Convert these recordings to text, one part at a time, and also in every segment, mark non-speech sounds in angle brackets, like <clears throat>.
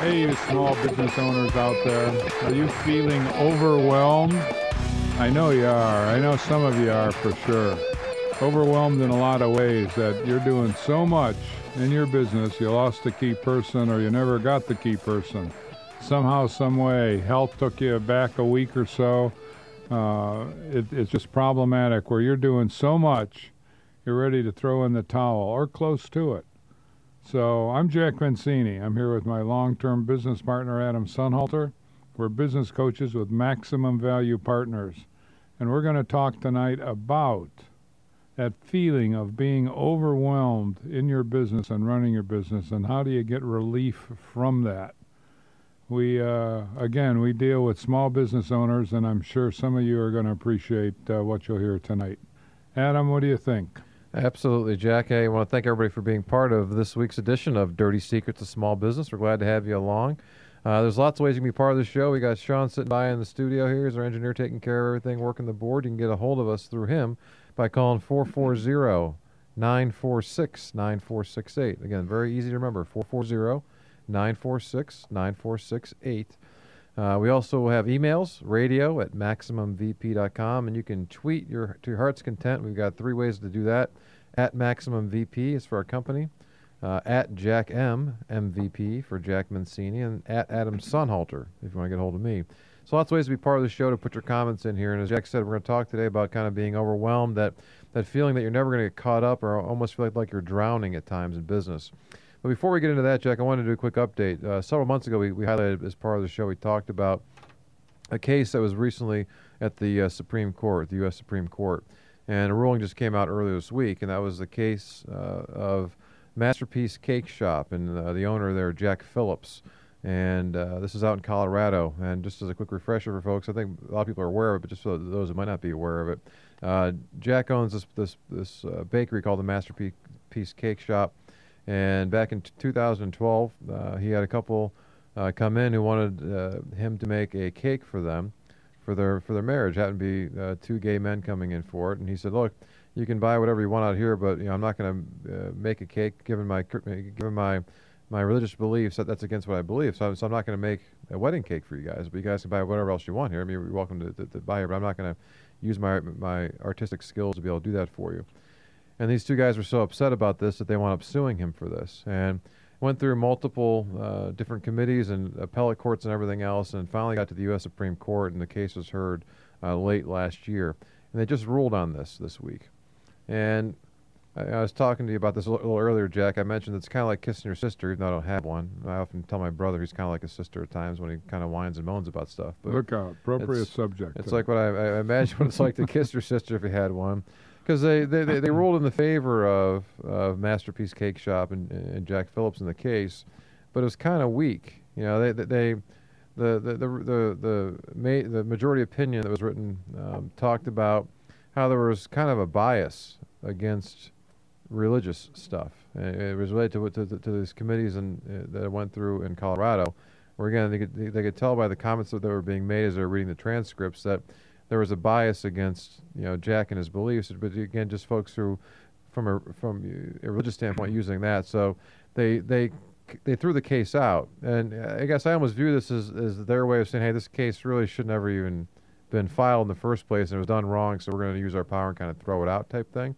Hey, you small business owners out there, are you feeling overwhelmed? I know you are. I know some of you are for sure. Overwhelmed in a lot of ways that you're doing so much in your business, you lost a key person or you never got the key person. Somehow, some way, health took you back a week or so. Uh, it, it's just problematic where you're doing so much, you're ready to throw in the towel or close to it. So I'm Jack Mancini. I'm here with my long-term business partner Adam Sonnhalter. We're business coaches with Maximum Value Partners, and we're going to talk tonight about that feeling of being overwhelmed in your business and running your business, and how do you get relief from that? We uh, again we deal with small business owners, and I'm sure some of you are going to appreciate uh, what you'll hear tonight. Adam, what do you think? Absolutely, Jack. I want to thank everybody for being part of this week's edition of Dirty Secrets of Small Business. We're glad to have you along. Uh, there's lots of ways you can be part of the show. We got Sean sitting by in the studio here. He's our engineer taking care of everything, working the board. You can get a hold of us through him by calling 440 946 9468. Again, very easy to remember 440 946 9468. Uh, we also have emails, radio at MaximumVP.com, and you can tweet your to your heart's content. We've got three ways to do that. At MaximumVP is for our company. Uh, at Jack M MVP for Jack Mancini, and at Adam Sonnhalter if you want to get a hold of me. So lots of ways to be part of the show to put your comments in here. And as Jack said, we're going to talk today about kind of being overwhelmed, that that feeling that you're never going to get caught up, or almost feel like, like you're drowning at times in business. But before we get into that, Jack, I wanted to do a quick update. Uh, several months ago, we, we highlighted as part of the show, we talked about a case that was recently at the uh, Supreme Court, the U.S. Supreme Court. And a ruling just came out earlier this week, and that was the case uh, of Masterpiece Cake Shop and uh, the owner there, Jack Phillips. And uh, this is out in Colorado. And just as a quick refresher for folks, I think a lot of people are aware of it, but just for those who might not be aware of it, uh, Jack owns this this, this bakery called the Masterpiece Cake Shop. And back in 2012, uh, he had a couple uh, come in who wanted uh, him to make a cake for them for their for their marriage. Happened to be uh, two gay men coming in for it, and he said, "Look, you can buy whatever you want out here, but you know I'm not going to uh, make a cake given my given my my religious beliefs. That, that's against what I believe. So, so I'm not going to make a wedding cake for you guys. But you guys can buy whatever else you want here. I mean, you're welcome to, to, to buy here, but I'm not going to use my my artistic skills to be able to do that for you." And these two guys were so upset about this that they wound up suing him for this. And went through multiple uh, different committees and appellate courts and everything else, and finally got to the U.S. Supreme Court, and the case was heard uh, late last year. And they just ruled on this this week. And I, I was talking to you about this a little earlier, Jack. I mentioned it's kind of like kissing your sister, even though I don't have one. I often tell my brother he's kind of like a sister at times when he kind of whines and moans about stuff. But Look out, appropriate it's, subject. It's like what I, I imagine what it's like to kiss your sister if you had one because they, they, they, they, ruled in the favor of, of Masterpiece Cake Shop and, and Jack Phillips in the case, but it was kind of weak. You know, they, they, the, the, the, the, the, ma- the majority opinion that was written um, talked about how there was kind of a bias against religious stuff. And it was related to, to, to these committees and, uh, that went through in Colorado, where again, they could, they could tell by the comments that were being made as they were reading the transcripts that – there was a bias against you know Jack and his beliefs, but again, just folks who, from a from a religious standpoint, using that. So they they they threw the case out, and I guess I almost view this as, as their way of saying, hey, this case really should never even been filed in the first place, and it was done wrong, so we're going to use our power and kind of throw it out, type thing,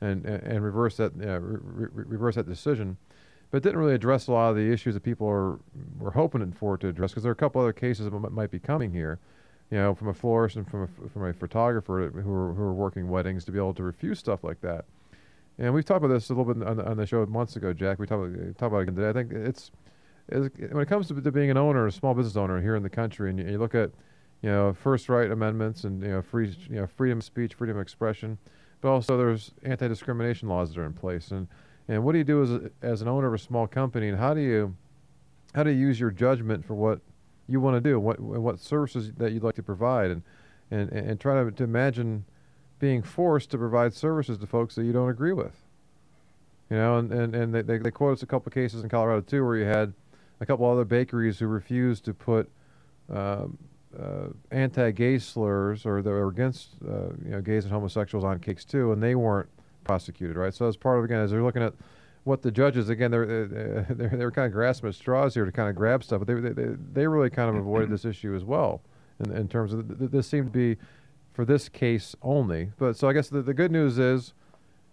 and and, and reverse that re- re- reverse that decision. But it didn't really address a lot of the issues that people are were hoping for to address, because there are a couple other cases that might be coming here you know, from a florist and from a, from a photographer who are, who are working weddings to be able to refuse stuff like that. And we've talked about this a little bit on on the show months ago, Jack. We talked about, talk about it again today. I think it's, it's when it comes to, to, being an owner, a small business owner here in the country, and you, you, look at, you know, first right amendments and you know free, you know, freedom of speech, freedom of expression, but also there's anti-discrimination laws that are in place. And and what do you do as a, as an owner of a small company, and how do you how do you use your judgment for what you want to do, what what services that you'd like to provide, and and and try to, to imagine being forced to provide services to folks that you don't agree with. You know, and and, and they, they, they quote us a couple of cases in Colorado too, where you had a couple other bakeries who refused to put um, uh, anti-gay slurs or they were against uh, you know gays and homosexuals on cakes too, and they weren't prosecuted, right? So as part of again, as they're looking at what the judges again, they're they're, they're kind of grasping at straws here to kind of grab stuff, but they they, they really kind of mm-hmm. avoided this issue as well in, in terms of this seemed to be for this case only. But so I guess the, the good news is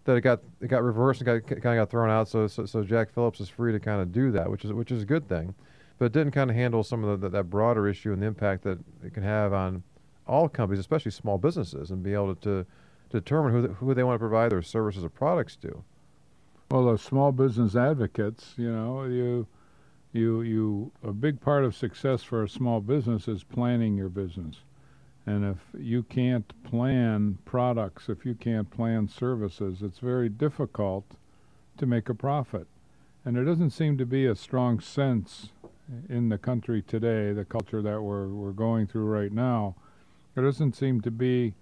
that it got it got reversed and got kind of got thrown out. So, so so Jack Phillips is free to kind of do that, which is which is a good thing. But it didn't kind of handle some of the, that broader issue and the impact that it can have on all companies, especially small businesses, and be able to, to determine who the, who they want to provide their services or products to. Well, the small business advocates, you know, you you you a big part of success for a small business is planning your business. And if you can't plan products, if you can't plan services, it's very difficult to make a profit. And there doesn't seem to be a strong sense in the country today, the culture that we're, we're going through right now. There doesn't seem to be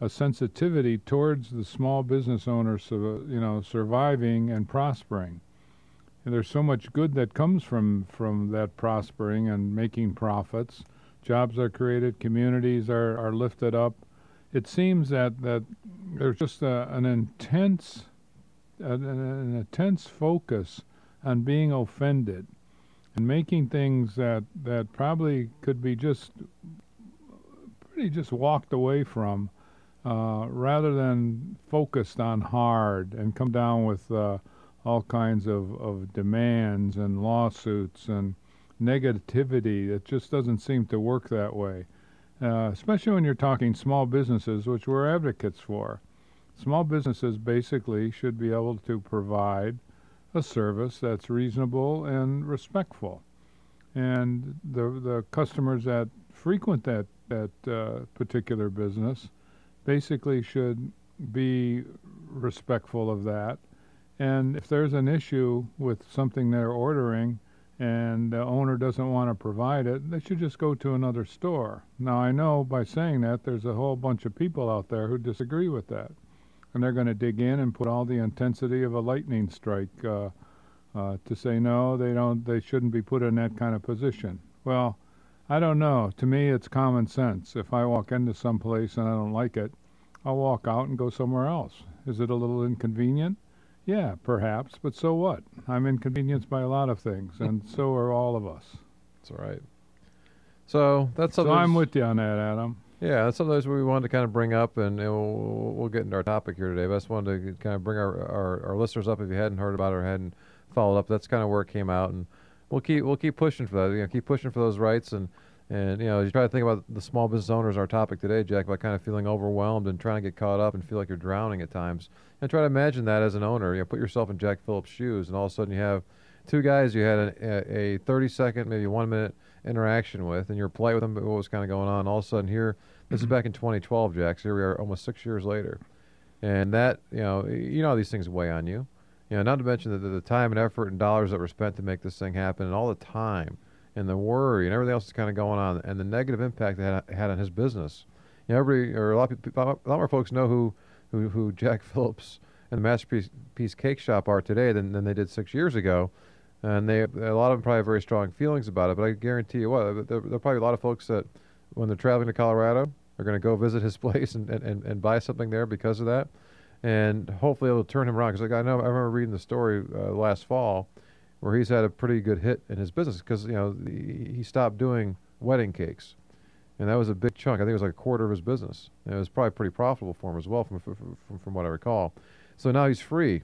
a sensitivity towards the small business owners, you know, surviving and prospering. And there's so much good that comes from, from that prospering and making profits jobs are created, communities are, are lifted up. It seems that, that there's just a, an intense an, an intense focus on being offended and making things that, that probably could be just pretty just walked away from uh, rather than focused on hard and come down with uh, all kinds of, of demands and lawsuits and negativity. It just doesn't seem to work that way, uh, especially when you're talking small businesses, which we're advocates for. Small businesses basically should be able to provide a service that's reasonable and respectful. And the, the customers that frequent that, that uh, particular business basically should be respectful of that. And if there's an issue with something they're ordering, and the owner doesn't want to provide it, they should just go to another store. Now, I know by saying that there's a whole bunch of people out there who disagree with that. And they're going to dig in and put all the intensity of a lightning strike uh, uh, to say no, they don't, they shouldn't be put in that kind of position. Well, I don't know. To me, it's common sense. If I walk into some place and I don't like it, I'll walk out and go somewhere else. Is it a little inconvenient? Yeah, perhaps, but so what? I'm inconvenienced by a lot of things, and so are all of us. That's all right. So that's something. So I'm with you on that, Adam. Yeah, that's something we wanted to kind of bring up, and, we'll, we'll, get into our topic here today. But I just wanted to kind of bring our, our, our listeners up if you hadn't heard about it or hadn't followed up. That's kind of where it came out, and we'll keep we'll keep pushing for that. You know, keep pushing for those rights and and you know, you try to think about the small business owners, our topic today, Jack, about kind of feeling overwhelmed and trying to get caught up and feel like you're drowning at times. And try to imagine that as an owner. You know, put yourself in Jack Phillips' shoes, and all of a sudden you have two guys you had a, a 30 second, maybe one minute interaction with, and you're polite with them, but what was kind of going on. All of a sudden, here, this is mm-hmm. back in 2012, Jack. So here we are, almost six years later, and that you know, you know, these things weigh on you. You know, not to mention the, the time and effort and dollars that were spent to make this thing happen, and all the time and the worry and everything else is kind of going on, and the negative impact that had, had on his business. You know, every or a lot of people, a lot more folks know who who, who Jack <laughs> Phillips and the Masterpiece Piece Cake Shop are today than, than they did six years ago. And they a lot of them probably have very strong feelings about it. But I guarantee you what, there, there are probably a lot of folks that when they're traveling to Colorado are going to go visit his <laughs> place and, and, and buy something there because of that. And hopefully it'll turn him around. Because like, I know I remember reading the story uh, last fall where he's had a pretty good hit in his business because you know he stopped doing wedding cakes, and that was a big chunk. I think it was like a quarter of his business. And it was probably pretty profitable for him as well, from, from from what I recall. So now he's free,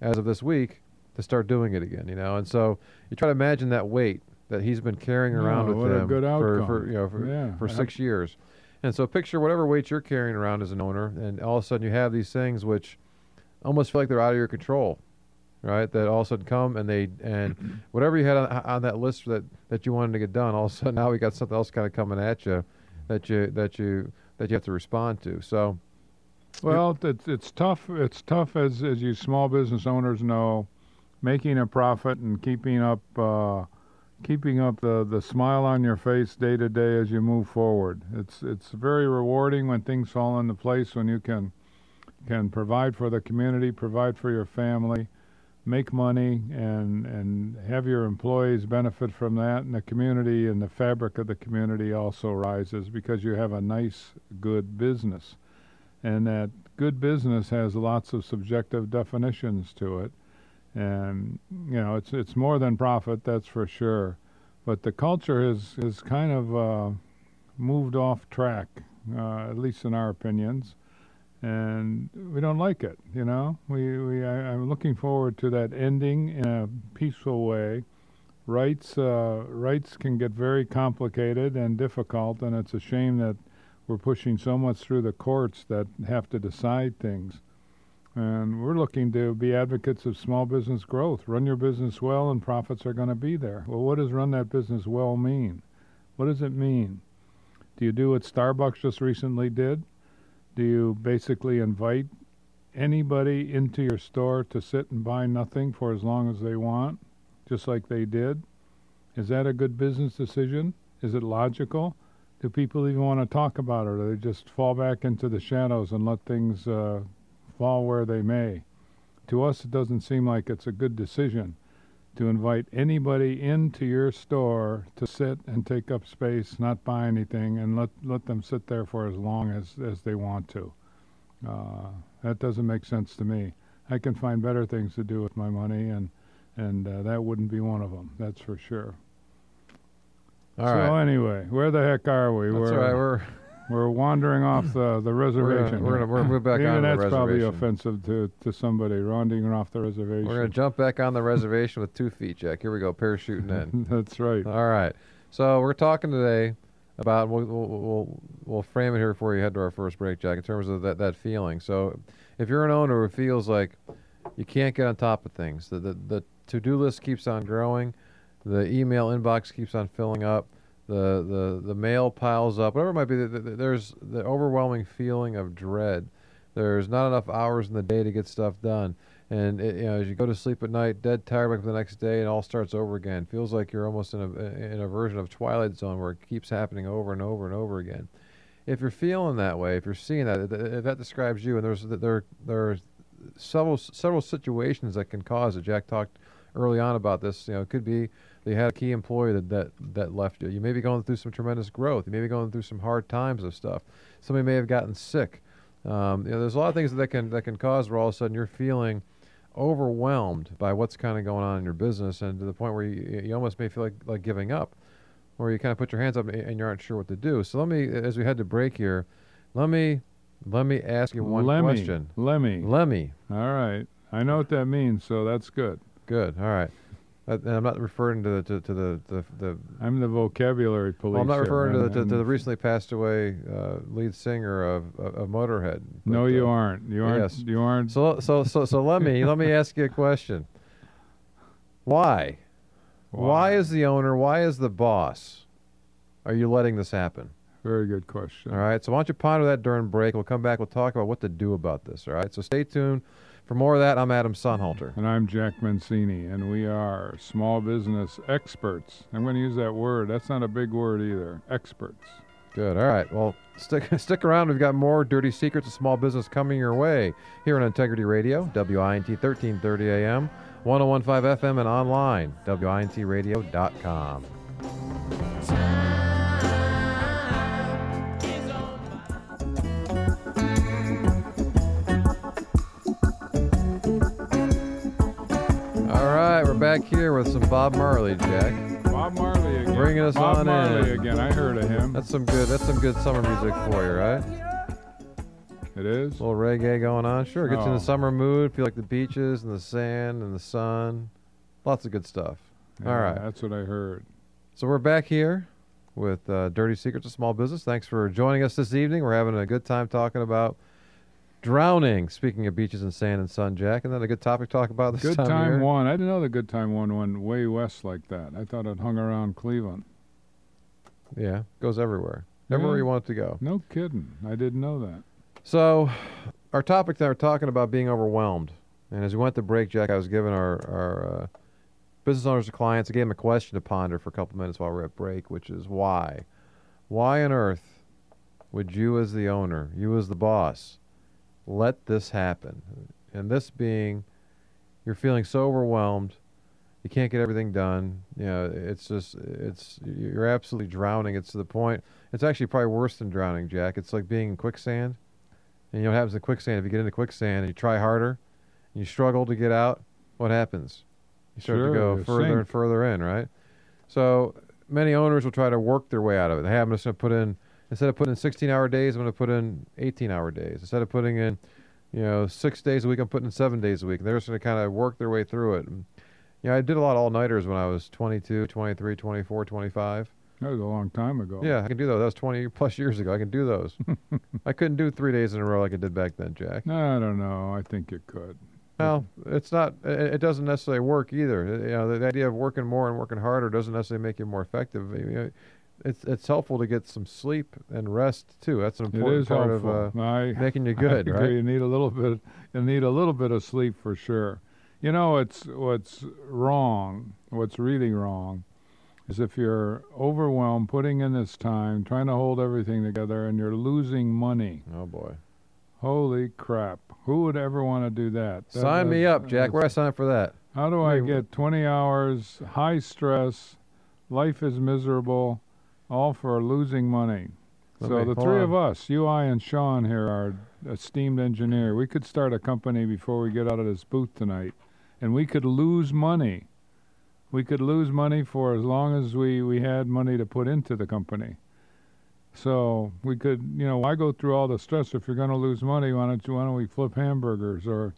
as of this week, to start doing it again. You know, and so you try to imagine that weight that he's been carrying around with him for, for, you know for, yeah. for six years. And so picture whatever weight you're carrying around as an owner, and all of a sudden you have these things which almost feel like they're out of your control right? That all of a sudden come and they and <clears throat> whatever you had on, on, that list that that you wanted to get done, all of a sudden now we got something else kind of coming at you that you that you that you have to respond to. So, well, it's it's tough. It's tough as as you small business owners know, making a profit and keeping up. Uh, keeping up the, the smile on your face day to day as you move forward. It's it's very rewarding when things fall into place when you can can provide for the community, provide for your family, make money and and have your employees benefit from that. And the community and the fabric of the community also rises because you have a nice good business. And that good business has lots of subjective definitions to it and you know it's it's more than profit that's for sure but the culture has is kind of uh, moved off track uh, at least in our opinions and we don't like it. You know, we we I, am looking forward to that ending in a peaceful way. Rights uh, rights can get very complicated and difficult, and it's a shame that we're pushing so much through the courts that have to decide things. And we're looking to be advocates of small business growth. Run your business well, and profits are going to be there. Well, what does run that business well mean? What does it mean? Do you do what Starbucks just recently did? Do you basically invite anybody into your store to sit and buy nothing for as long as they want, just like they did? Is that a good business decision? Is it logical? Do people even want to talk about it, or do they just fall back into the shadows and let things uh, fall where they may? To us, it doesn't seem like it's a good decision to invite anybody into your store to sit and take up space, not buy anything, and let let them sit there for as long as as they want to. Uh, that doesn't make sense to me. I can find better things to do with my money, and and uh, that wouldn't be one of them. That's for sure. All so right. anyway, where the heck are we? That's we're, right. We're we're wandering off the, the reservation. we're gonna, we're gonna move back Even on the reservation. that's probably offensive to, to somebody wandering off the reservation. We're gonna jump back on the reservation with two feet, Jack. Here we go, parachuting in. <laughs> that's right. All right. So we're talking today about we'll, we'll we'll we'll frame it here before you head to our first break, Jack. In terms of that that feeling. So if you're an owner who feels like you can't get on top of things, the the, the to do list keeps on growing, the email inbox keeps on filling up, the the the mail piles up, whatever it might be. The, the, there's the overwhelming feeling of dread. There's not enough hours in the day to get stuff done. And it, you know, as you go to sleep at night, dead tired, wake up the next day, and all starts over again. Feels like you're almost in a eh, in a version of Twilight Zone where it keeps happening over and over and over again. If you're feeling that way, if you're seeing that, if that describes you, and there's there there are several several situations that can cause it. Jack talked early on about this. You know, it could be you had a key employee that, that that left you. You may be going through some tremendous growth. You may be going through some hard times of stuff. Somebody may have gotten sick. Um, you know, there's a lot of things that can that can cause where all of a sudden you're feeling overwhelmed by what's kind of going on in your business, and to the point where you, you almost may feel like like giving up, or you kind of put your hands up and you aren't sure what to do. So let me, as we head to break here, let me let me ask you one Lemmy. question. Lemmy. Lemmy. All right. I know what that means, so that's good. Good. All right. Uh, and I'm not referring to the to, to the, the the. I'm the vocabulary police. Well, I'm not here, referring to the, to, to the recently passed away uh, lead singer of, of, of Motorhead. No, you uh, aren't. You aren't. yes. You aren't. So so so so let me let me <laughs> ask you a question. Why? Why is the owner? Why is the boss? Are you letting this happen? Very good question. All right. So why don't you ponder that during break? We'll come back. We'll talk about what to do about this. All right. So stay tuned. For more of that, I'm Adam Sonnhalter. And I'm Jack Mancini, and we are small business experts. I'm going to use that word. That's not a big word either. Experts. Good. All right. Well, stick <laughs> stick around. We've got more dirty secrets of small business coming your way here on Integrity Radio, WINT 1330 AM, 1015 FM, and online, WINTradio.com. All back here with some Bob Marley, Jack. Bob Marley again. Bringing us Bob on Marley in. again. I heard of him. That's some good. That's some good summer music for you, right? it is. A little reggae going on. Sure, gets you in Oh. the summer mood. Feel like the beaches and the sand and the sun. Lots of good stuff. Yeah, All right. That's what I heard. So we're back here with uh, Dirty Secrets of Small Business. Thanks for joining us this evening. We're having a good time talking about drowning. Speaking of beaches and sand and sun, Jack, and then a good topic to talk about this Good time, of Time. One. I didn't know the Good Time One went way west like that. I thought it hung around Cleveland. Yeah, goes everywhere. Everywhere Yeah. you want it to go. No kidding. I didn't know that. So, our topic that we're talking about being overwhelmed. And as we went to break, Jack, I was giving our, our uh, business owners and clients, I gave them a question to ponder for a couple minutes while we're at break, which is why? Why on earth would you, as the owner, you as the boss, let this happen? And this being, you're feeling so overwhelmed, you can't get everything done. You know, it's just it's you're absolutely drowning. It's to the point. It's actually probably worse than drowning, Jack. It's like being in quicksand. And you know what happens in quicksand? If you get into quicksand and you try harder, and you struggle to get out, what happens? You start Sure, to go further sink. and further in, right? So many owners will try to work their way out of it. They going to put in instead of putting in 16-hour days, I'm going to put in 18-hour days. Instead of putting in, you know, six days a week, I'm putting in seven days a week. They're just going to kind of work their way through it. And, you know, I did a lot of all-nighters when I was 22, 23, 24, 25. That was a long time ago. Yeah, I can do those. That was 20 plus years ago. I can do those. <laughs> I couldn't do three days in a row like I did back then, Jack. No, I don't know. I think you could. Well, it's not. It it doesn't necessarily work either. You know, the, the idea of working more and working harder doesn't necessarily make you more effective. You know, it's it's helpful to get some sleep and rest too. That's an important part helpful. of uh, I, making you <laughs> good, right? You need a little bit. You need a little bit of sleep for sure. You know, it's what's wrong. What's really wrong is if you're overwhelmed, putting in this time, trying to hold everything together, and you're losing money. Oh boy, Holy crap! Who would ever want to do that? That- sign me up, Jack. Where I sign up for that? How do I get 20 hours, high stress, life is miserable, all for losing money? Let so the three on. of us, you, I, and Sean here, are esteemed engineer. We could start a company before we get out of this booth tonight, and we could lose money. We could lose money for as long as we, we had money to put into the company. So we could, you know, why go through all the stress if you're going to lose money? Why don't you? Why don't we flip hamburgers or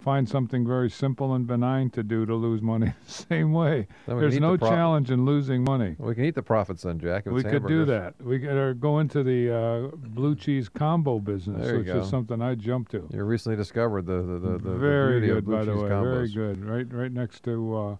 find something very simple and benign to do to lose money <laughs> the same way? There's no the challenge in losing money. We can eat the profits then, Jack. We could do that. We could uh, go into the uh, blue cheese combo business, which go. is something I jumped to. You recently discovered the the the, the, very the good, by the way. Very good. Right, right next to uh,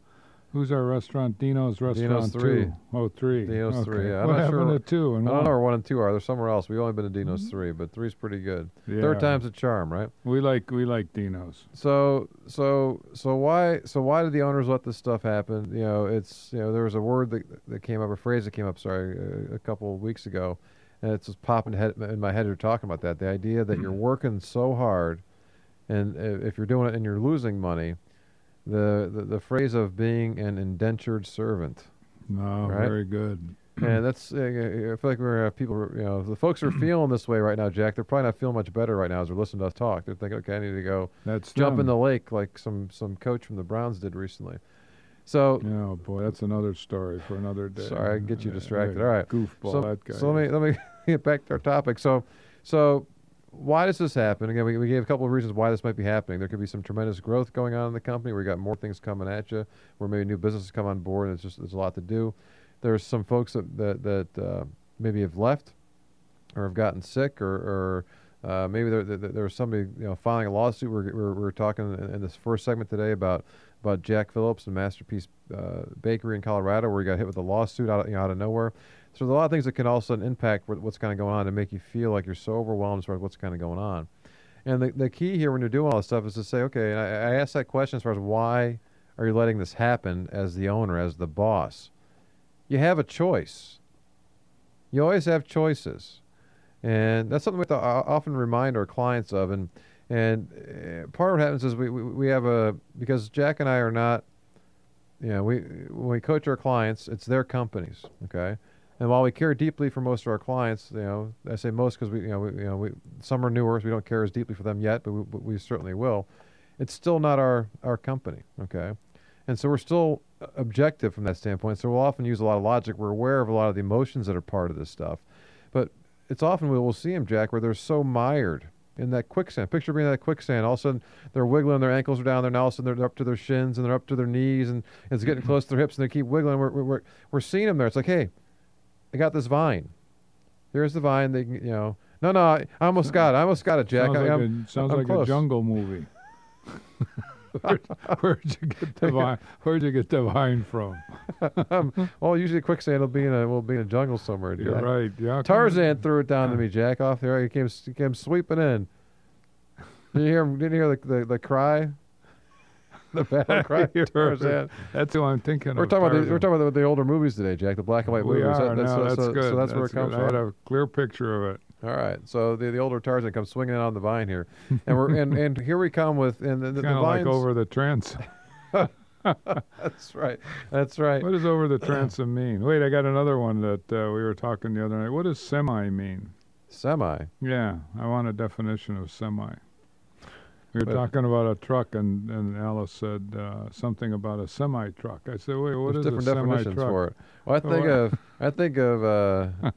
who's our restaurant? Dino's Restaurant three. Two. Oh, three. Dino's okay. three, yeah. I'm What not happened sure- to two and I don't know where one and two are. They're somewhere else. We've only been to Dino's mm-hmm. three, but three's pretty good. Yeah. Third time's a charm, right? We like we like Dino's. So so so why so why did the owners let this stuff happen? You know, it's you know there was a word that that came up, a phrase that came up, sorry, a, a couple of weeks ago, and it's just popping head, in my head. You're talking about that, the idea that you're <clears throat> working so hard, and if you're doing it and you're losing money, the the, the phrase of being an indentured servant. No, Right? very good. And that's, uh, I feel like we're uh, people, you know, the folks are <clears throat> feeling this way right now, Jack. They're probably not feeling much better right now as they're listening to us talk. They're thinking, okay, I need to go That's jump in the lake like some some coach from the Browns did recently. So Oh boy, that's another story for another day. Sorry, I can get you Uh, distracted. All right. goofball so, that guy. so let me let me <laughs> get back to our topic. So so why does this happen? Again, we, we gave a couple of reasons why this might be happening. There could be some tremendous growth going on in the company. We got more things coming at you, where maybe new businesses come on board. And it's just there's a lot to do. There's some folks that that, that uh, maybe have left, or have gotten sick, or, or uh, maybe there, there, there was somebody you know filing a lawsuit. We're, we're, we're talking in, in this first segment today about about Jack Phillips and Masterpiece uh, Bakery in Colorado, where he got hit with a lawsuit out of, you know, out of nowhere. So there's a lot of things that can also impact what's kind of going on and make you feel like you're so overwhelmed as far as what's kind of going on. And the, the key here when you're doing all this stuff is to say, okay, I, I asked that question as far as why are you letting this happen as the owner, as the boss? You have a choice. You always have choices. And that's something we to often remind our clients of. And and uh, part of what happens is we, we, we have a, because Jack and I are not, you know, we, when we coach our clients, it's their companies, okay? And while we care deeply for most of our clients, you know, I say most because we, you know, we, you know, we, some are newer, so we don't care as deeply for them yet, but we, but we certainly will. It's still not our, our company, okay? And so we're still uh, objective from that standpoint. So we'll often use a lot of logic. We're aware of a lot of the emotions that are part of this stuff. But it's often we will see them, Jack, where they're so mired in that quicksand. Picture being in that quicksand. All of a sudden they're wiggling, their ankles are down there, and all of a sudden they're up to their shins and they're up to their knees and it's getting <laughs> close to their hips and they keep wiggling. We're, we're, we're, we're seeing them there. It's like, hey, I got this vine. Here's the vine. They, you know, no, no, I, almost got it. I almost got it, Jack. sounds I, like, I'm- a, sounds I'm like close. a jungle movie. <laughs> where'd, where'd you get the <laughs> vine? Where'd you get the vine from? um, well, usually quicksand will be in a will be in a jungle somewhere. You're right. Yeah, Tarzan threw it down to me, Jack, off there. He came he came sweeping in. Did you hear him? Didn't hear the, the, the cry? <laughs> The battle cry, of Tarzan. That's who I'm thinking We're of. talking about the, we're talking about the, the older movies today, Jack. The black and white we movies. are That- that's, so, That's so, good. So that's, where it comes good. I had a clear picture of it. All right. So the, the older Tarzan comes swinging on the vine here, and we're and, and here we come with and the, the, Kind of like over the transom. <laughs> <laughs> That's right. That's right. What does over the transom mean? Wait, I got another one that uh, we were talking the other night. What does semi mean? Semi. Yeah, I want a definition of semi. We were But- talking about a truck, and, and Alice said uh, something about a semi truck. I said, wait, what is different a semi truck? for it. Well, I think what- of I think of uh, <laughs>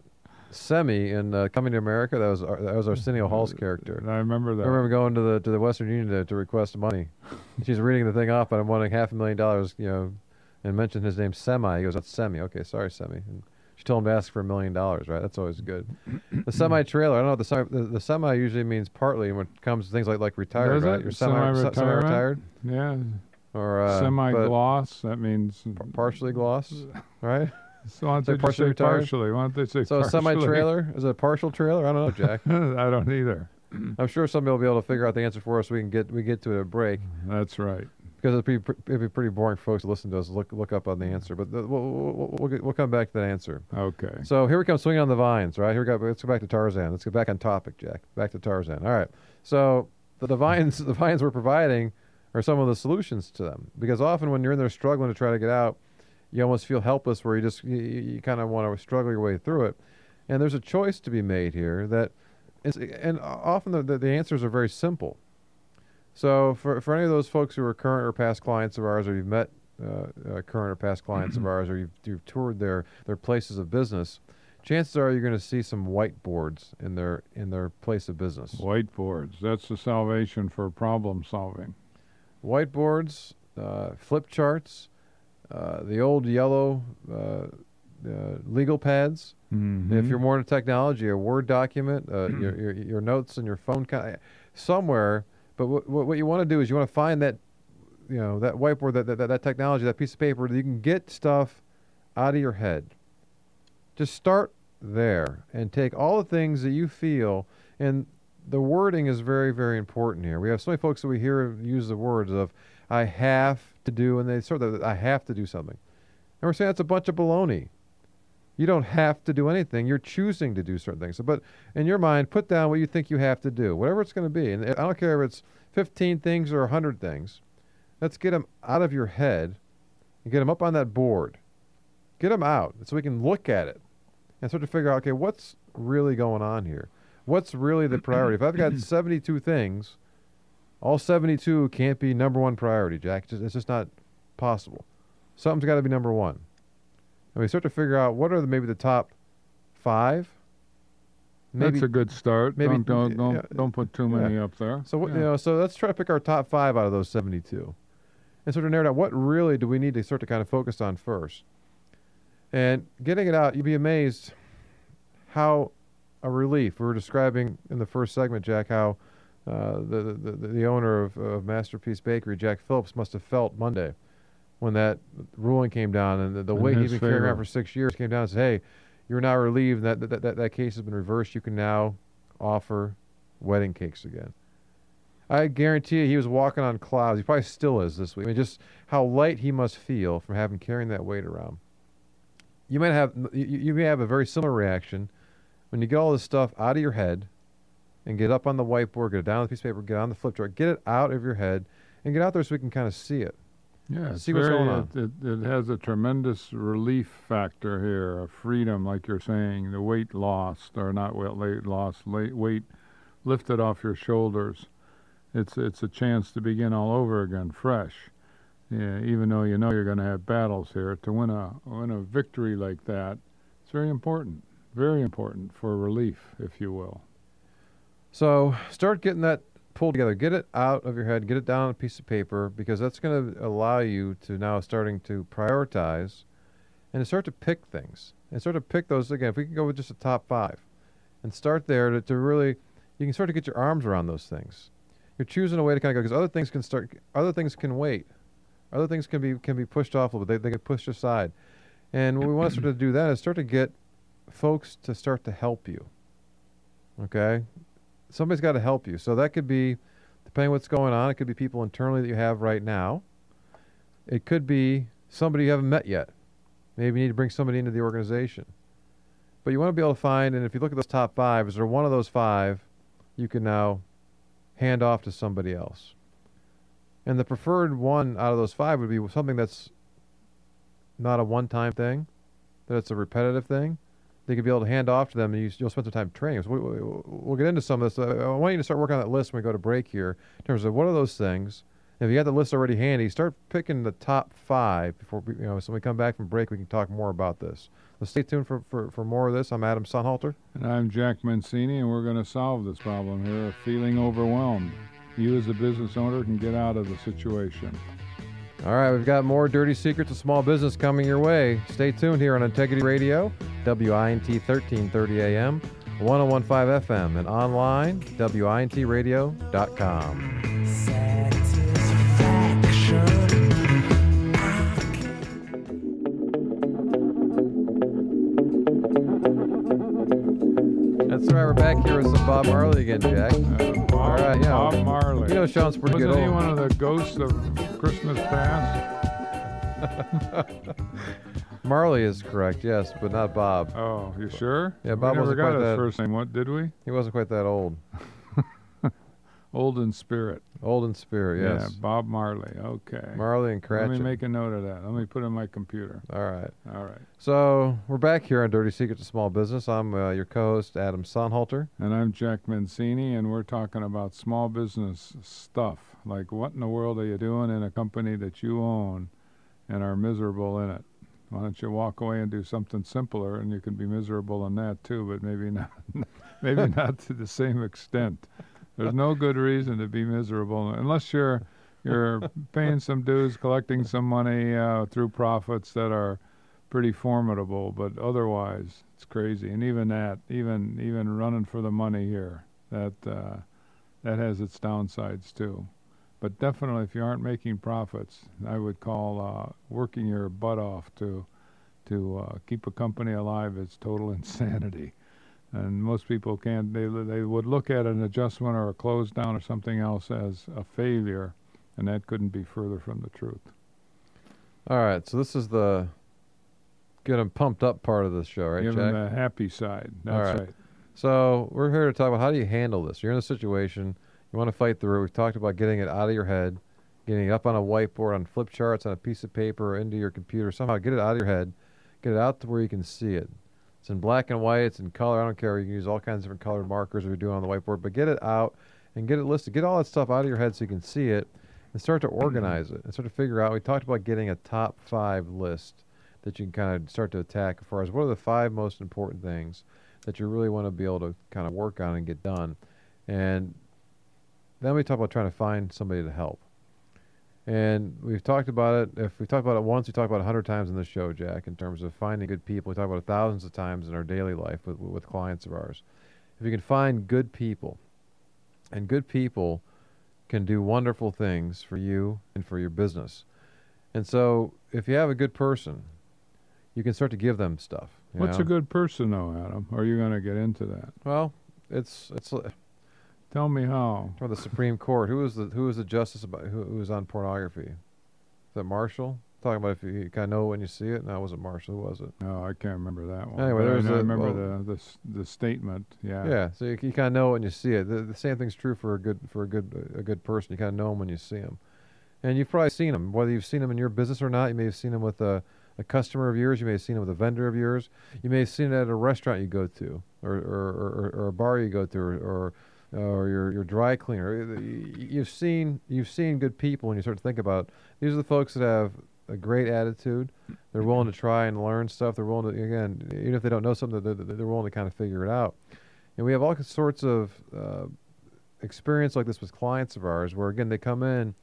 Semmi in uh, Coming to America. That was our, that was Arsenio Hall's character. I remember that. I remember going to the to the Western Union to, to request money. <laughs> She's reading the thing off, but I'm wanting half a million dollars, you know, and mentioned his name Semmi. He goes, "That's Semmi." Okay, sorry, Semmi. And she told him to ask for a million dollars. Right, that's always good. <clears throat> The semi trailer. I don't know. The, semi, the the semi usually means partly when it comes to things like like retired. Does right, it? you're semi retired yeah, or uh, semi gloss. That means. par- partially gloss, right? <laughs> So why don't partially say retired? partially? Why don't they say So a semi trailer is it a partial trailer? I don't know, <laughs> Jack. I don't either. I'm sure somebody will be able to figure out the answer for us. We can get we get to a break. That's right. Because it'd be, it'd be pretty boring for folks to listen to us look look up on the answer. But the, we'll, we'll, we'll, we'll come back to that answer. Okay. So here we come swinging on the vines, right? Here we go. Let's go back to Tarzan. Let's get back on topic, Jack. Back to Tarzan. All right. So the, the vines <laughs> the vines we're providing are some of the solutions to them because often when you're in there struggling to try to get out, you almost feel helpless where you just you, you kind of want to struggle your way through it. And there's a choice to be made here that is, and often the, the, the answers are very simple. So for, for any of those folks who are current or past clients of ours, or you've met uh, uh, current or past clients of <clears throat> ours, or you've, you've toured their, their places of business, chances are you're going to see some whiteboards in their in their place of business. Whiteboards. That's the salvation for problem solving. Whiteboards, uh, flip charts, uh, the old yellow uh, uh, legal pads. Mm-hmm. If you're more into technology, a Word document, uh, <clears throat> your, your your notes and your phone, somewhere. But what what you want to do is you want to find that, you know, that whiteboard, that, that that technology, that piece of paper that you can get stuff out of your head. Just start there and take all the things that you feel, and the wording is very very important here. We have so many folks that we hear use the words of "I have to do," and they sort of "I have to do something," and we're saying that's a bunch of baloney. You don't have to do anything. You're choosing to do certain things. So, but in your mind, put down what you think you have to do, whatever it's going to be. And I don't care if it's 15 things or 100 things. Let's get them out of your head and get them up on that board. Get them out so we can look at it and start to figure out, okay, what's really going on here? What's really the priority? if I've got <clears throat> 72 things, all 72 can't be number one priority, Jack. It's just, it's just not possible. Something's got to be number one and we start to figure out what are the, maybe the top five. Maybe That's a good start. maybe- don't don't don't, yeah, don't put too yeah. many up there. so what Yeah. you know. So let's try to pick our top five out of those seventy-two, and sort of narrow down what really do we need to start to kind of focus on first. And getting it out, you'd be amazed how a relief. We were describing in the first segment, Jack, how uh, the, the the the owner of, of Masterpiece Bakery, Jack Phillips, must have felt Monday when that ruling came down and the, the weight he's been carrying around for six years came down and said, "Hey, you're now relieved that that, that that case has been reversed. You can now offer wedding cakes again." I guarantee you, he was walking on clouds. He probably still is this week. I mean, just how light he must feel from having carrying that weight around. You might have you, you may have a very similar reaction when you get all this stuff out of your head and get up on the whiteboard, get it down on the piece of paper, get on the flip chart, get it out of your head, and get out there so we can kind of see it. Yeah, See what's very, going uh, on. It, it, it has a tremendous relief factor here, a freedom, like you're saying, the weight lost, or not weight, weight lost, weight lifted off your shoulders. It's it's a chance to begin all over again, fresh. Yeah, even though you know you're going to have battles here, to win a win a victory like that, it's very important, very important for relief, if you will. So start getting that pulled together. Get it out of your head. Get it down on a piece of paper because that's going to allow you to now starting to prioritize and to start to pick things and start to pick those again. If we can go with just the top five and start there to, to really, you can start to get your arms around those things. You're choosing a way to kind of go because other things can start. Other things can wait. Other things can be can be pushed off a little bit. They, they get pushed aside. And what we want to start to do that is start to get folks to start to help you. Okay? Somebody's got to help you. So that could be, depending what's going on, it could be people internally that you have right now. It could be somebody you haven't met yet. Maybe you need to bring somebody into the organization. But you want to be able to find, and if you look at those top five, is there one of those five you can now hand off to somebody else? And the preferred one out of those five would be something that's not a one time thing, that it's a repetitive thing. They could be able to hand off to them, and you, will spend some time training. So we, will we'll get into some of this. I want you to start working on that list when we go to break here in terms of what are those things. If you got the list already handy, start picking the top five before you know. So when we come back from break, we can talk more about this. So stay tuned for, for, for more of this. I'm Adam Sonnhalter. And I'm Jack Mancini, and we're going to solve this problem here of feeling overwhelmed. You, as a business owner, can get out of the situation. All right, we've got more dirty secrets of small business coming your way. Stay tuned here on Integrity Radio, WINT 1330 AM, 1015 FM, and online, WINTradio.com. That's right. We're back here with some Bob Marley again, Jack. Bob, All right, yeah. Bob Marley. You know Sean's pretty Wasn't good. he old. one of the ghosts of Christmas past? <laughs> Marley is correct, yes, but not Bob. Oh, you sure? Yeah, Bob we never wasn't got quite his that- first name. What did we? He wasn't quite that old. <laughs> Old in spirit. Old in spirit, yes. Yeah, Bob Marley. Okay. Marley and Cratchit. Let me make a note of that. Let me put it in my computer. All right. All right. So we're back here on Dirty Secrets of Small Business. I'm uh, your co-host Adam Sonnhalter. And I'm Jack Mancini, and we're talking about small business stuff. Like, what in the world are you doing in a company that you own and are miserable in it? Why don't you walk away and do something simpler, and you can be miserable in that too, but maybe not, <laughs> maybe <laughs> not to the same extent. There's no good reason to be miserable unless you're you're <laughs> paying some dues, collecting some money uh, through profits that are pretty formidable. But otherwise, it's crazy. And even that, even even running for the money here, that uh, that has its downsides too. But definitely, if you aren't making profits, I would call uh, working your butt off to to uh, keep a company alive is total <laughs> insanity. And most people can't. They they would look at an adjustment or a close down or something else as a failure, and that couldn't be further from the truth. All right. So this is the get 'em pumped up part of the show, right, Give Jack? them the happy side. That's All right. right. So we're here to talk about how do you handle this. You're in a situation you want to fight through. We've talked about getting it out of your head, getting it up on a whiteboard, on flip charts, on a piece of paper, or into your computer. Somehow get it out of your head, get it out to where you can see it. It's in black and white. It's in color. I don't care. You can use all kinds of different colored markers if you're doing on the whiteboard, but get it out and get it listed. Get all that stuff out of your head so you can see it and start to organize it and start to figure out. We talked about getting a top five list that you can kind of start to attack as far as what are the five most important things that you really want to be able to kind of work on and get done. And then we talk about trying to find somebody to help. And we've talked about it. If we talked about it once, we talked about it a hundred times in the show, Jack, in terms of finding good people. We talk about it thousands of times in our daily life with, with clients of ours. If you can find good people, and good people can do wonderful things for you and for your business. And so, if you have a good person, you can start to give them stuff. What's know? a good person, though, Adam? Are you going to get into that? Well, it's it's Tell me how. for the Supreme Court. Who was the who was the justice about who, who was on pornography? Is that Marshall? Talking about if you, you kind of know when you see it. No, it wasn't Marshall. Who was it? No, I can't remember that one. Anyway, there's know- I a- remember well- the, the the statement. Yeah. Yeah. So you, you kind of know when you see it. The, the same thing's true for a good for a good a good person. You kind of know them when you see them, and you've probably seen them. Whether you've seen them in your business or not, you may have seen them with a, a customer of yours. You may have seen them with a vendor of yours. You may have seen it at a restaurant you go to, or or, or, or a bar you go to, or, or or your your dry cleaner. You've seen you've seen good people when you start to think about. These are the folks that have a great attitude. They're willing to try and learn stuff. They're willing to again, even if they don't know something, they're, they're willing to kind of figure it out. And we have all sorts of uh, experience like this with clients of ours, where again they come in,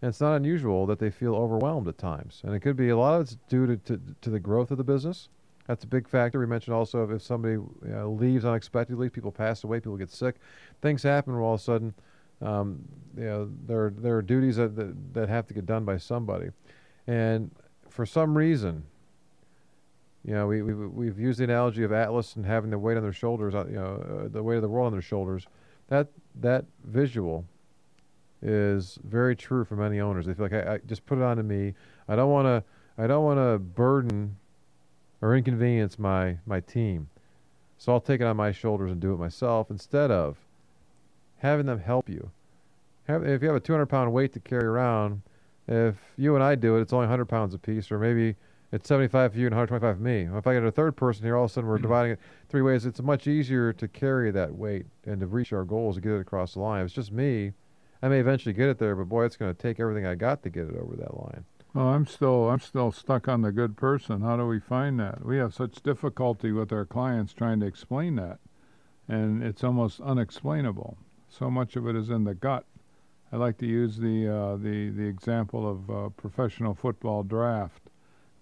and it's not unusual that they feel overwhelmed at times, and it could be a lot of it's due to to, to the growth of the business. That's a big factor. We mentioned also if somebody you know, leaves unexpectedly, people pass away, people get sick, things happen where all of a sudden, um, you know, there there are duties that, that that have to get done by somebody, and for some reason, you know, we, we we've used the analogy of Atlas and having the weight on their shoulders, uh, you know, uh, the weight of the world on their shoulders. That that visual is very true for many owners. They feel like I, I just put it on to me. I don't want to. I don't want to burden or inconvenience my my team. So I'll take it on my shoulders and do it myself instead of having them help you. Have, if you have a 200 pound weight to carry around, if you and I do it, it's only 100 pounds a piece, or maybe it's 75 for you and 125 for me. If I get a third person here, all of a sudden we're mm-hmm. dividing it three ways. It's much easier to carry that weight and to reach our goals to get it across the line. If it's just me, I may eventually get it there, but boy, it's going to take everything I got to get it over that line. Well, I'm still I'm still stuck on the good person. How do we find that? We have such difficulty with our clients trying to explain that, and it's almost unexplainable. So much of it is in the gut. I like to use the uh, the the example of uh, professional football draft,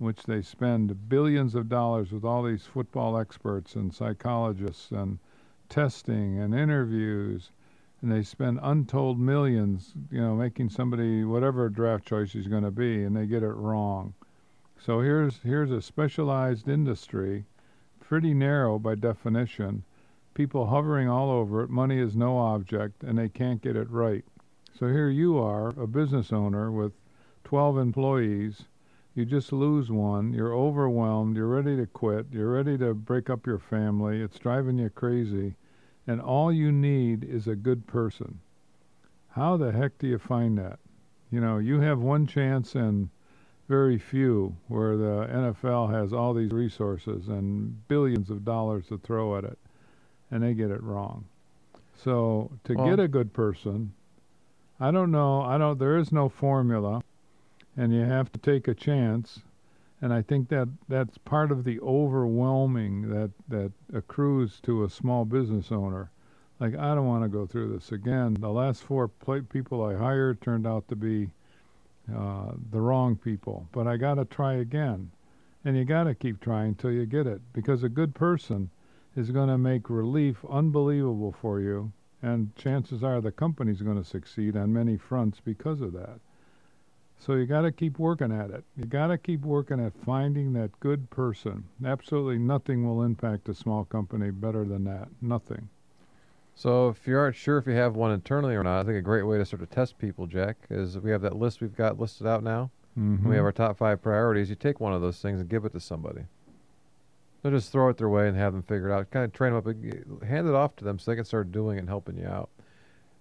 in which they spend billions of dollars with all these football experts and psychologists and testing and interviews and they spend untold millions, you know, making somebody whatever draft choice is going to be, and they get it wrong. So here's here's a specialized industry, pretty narrow by definition. People hovering all over it. Money is no object, and they can't get it right. So here you are, a business owner with 12 employees. You just lose one. You're overwhelmed. You're ready to quit. You're ready to break up your family. It's driving you crazy and all you need is a good person. How the heck do you find that? You know, you have one chance in very few where the NFL has all these resources and billions of dollars to throw at it, and they get it wrong. So to well, get a good person, I don't know. I don't. There is no formula, and you have to take a chance and I think that that's part of the overwhelming that that accrues to a small business owner. Like I don't want to go through this again. The last four people I hired turned out to be uh, the wrong people, but I got to try again, and you got to keep trying till you get it because a good person is going to make relief unbelievable for you, and chances are the company's going to succeed on many fronts because of that. So you got to keep working at it. You got to keep working at finding that good person. Absolutely nothing will impact a small company better than that. Nothing. So if you aren't sure if you have one internally or not, I think a great way to sort of test people, Jack, is we have that list we've got listed out now. Mm-hmm. We have our top five priorities. You take one of those things and give it to somebody. They'll just throw it their way and have them figure it out. Kind of train them up, and hand it off to them so they can start doing it and helping you out.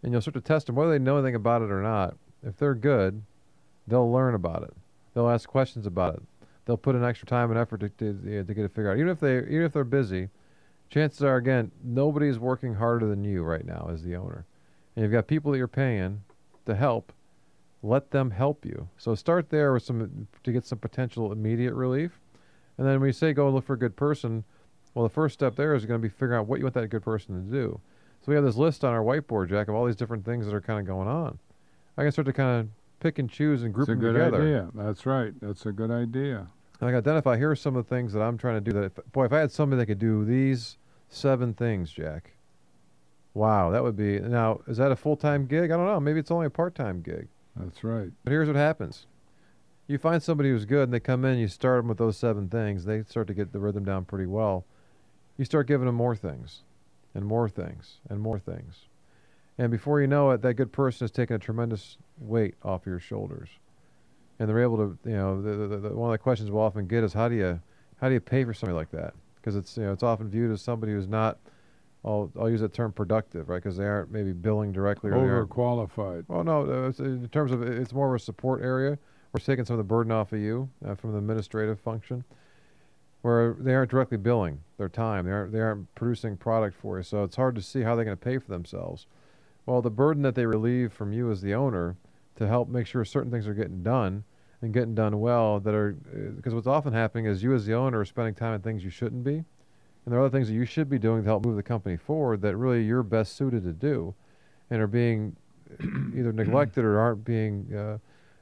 And you'll sort of test them whether they know anything about it or not. If they're good, They'll learn about it. They'll ask questions about it. They'll put in extra time and effort to, to, to get it figured out. Even if they even if they're busy, chances are again nobody's working harder than you right now as the owner, and you've got people that you're paying to help. Let them help you. So start there with some to get some potential immediate relief, and then when you say go look for a good person, well the first step there is going to be figuring out what you want that good person to do. So we have this list on our whiteboard, Jack, of all these different things that are kind of going on. I can start to kind of pick and choose and group That's them a good together. idea. That's right. That's a good idea. Like identify here are some of the things that I'm trying to do. That if, boy, if I had somebody that could do these seven things, Jack. Wow, that would be now. Is that a full time gig? I don't know. Maybe it's only a part time gig. That's right. But here's what happens: you find somebody who's good, and they come in. You start them with those seven things. They start to get the rhythm down pretty well. You start giving them more things, and more things, and more things. And before you know it, that good person has taken a tremendous weight off your shoulders. And they're able to, you know, the, the, the, one of the questions we'll often get is how do you, how do you pay for somebody like that? Because it's, you know, it's often viewed as somebody who's not, I'll, I'll use that term productive, right? Because they aren't maybe billing directly. Or Overqualified. Well, no, uh, in terms of it's more of a support area. We're taking some of the burden off of you uh, from the administrative function, where they aren't directly billing their time. They aren't they aren't producing product for you, so it's hard to see how they're going to pay for themselves. Well, the burden that they relieve from you as the owner to help make sure certain things are getting done and getting done well that are because uh, what's often happening is you as the owner are spending time on things you shouldn't be and there are other things that you should be doing to help move the company forward that really you're best suited to do and are being <clears throat> either neglected or aren't being uh,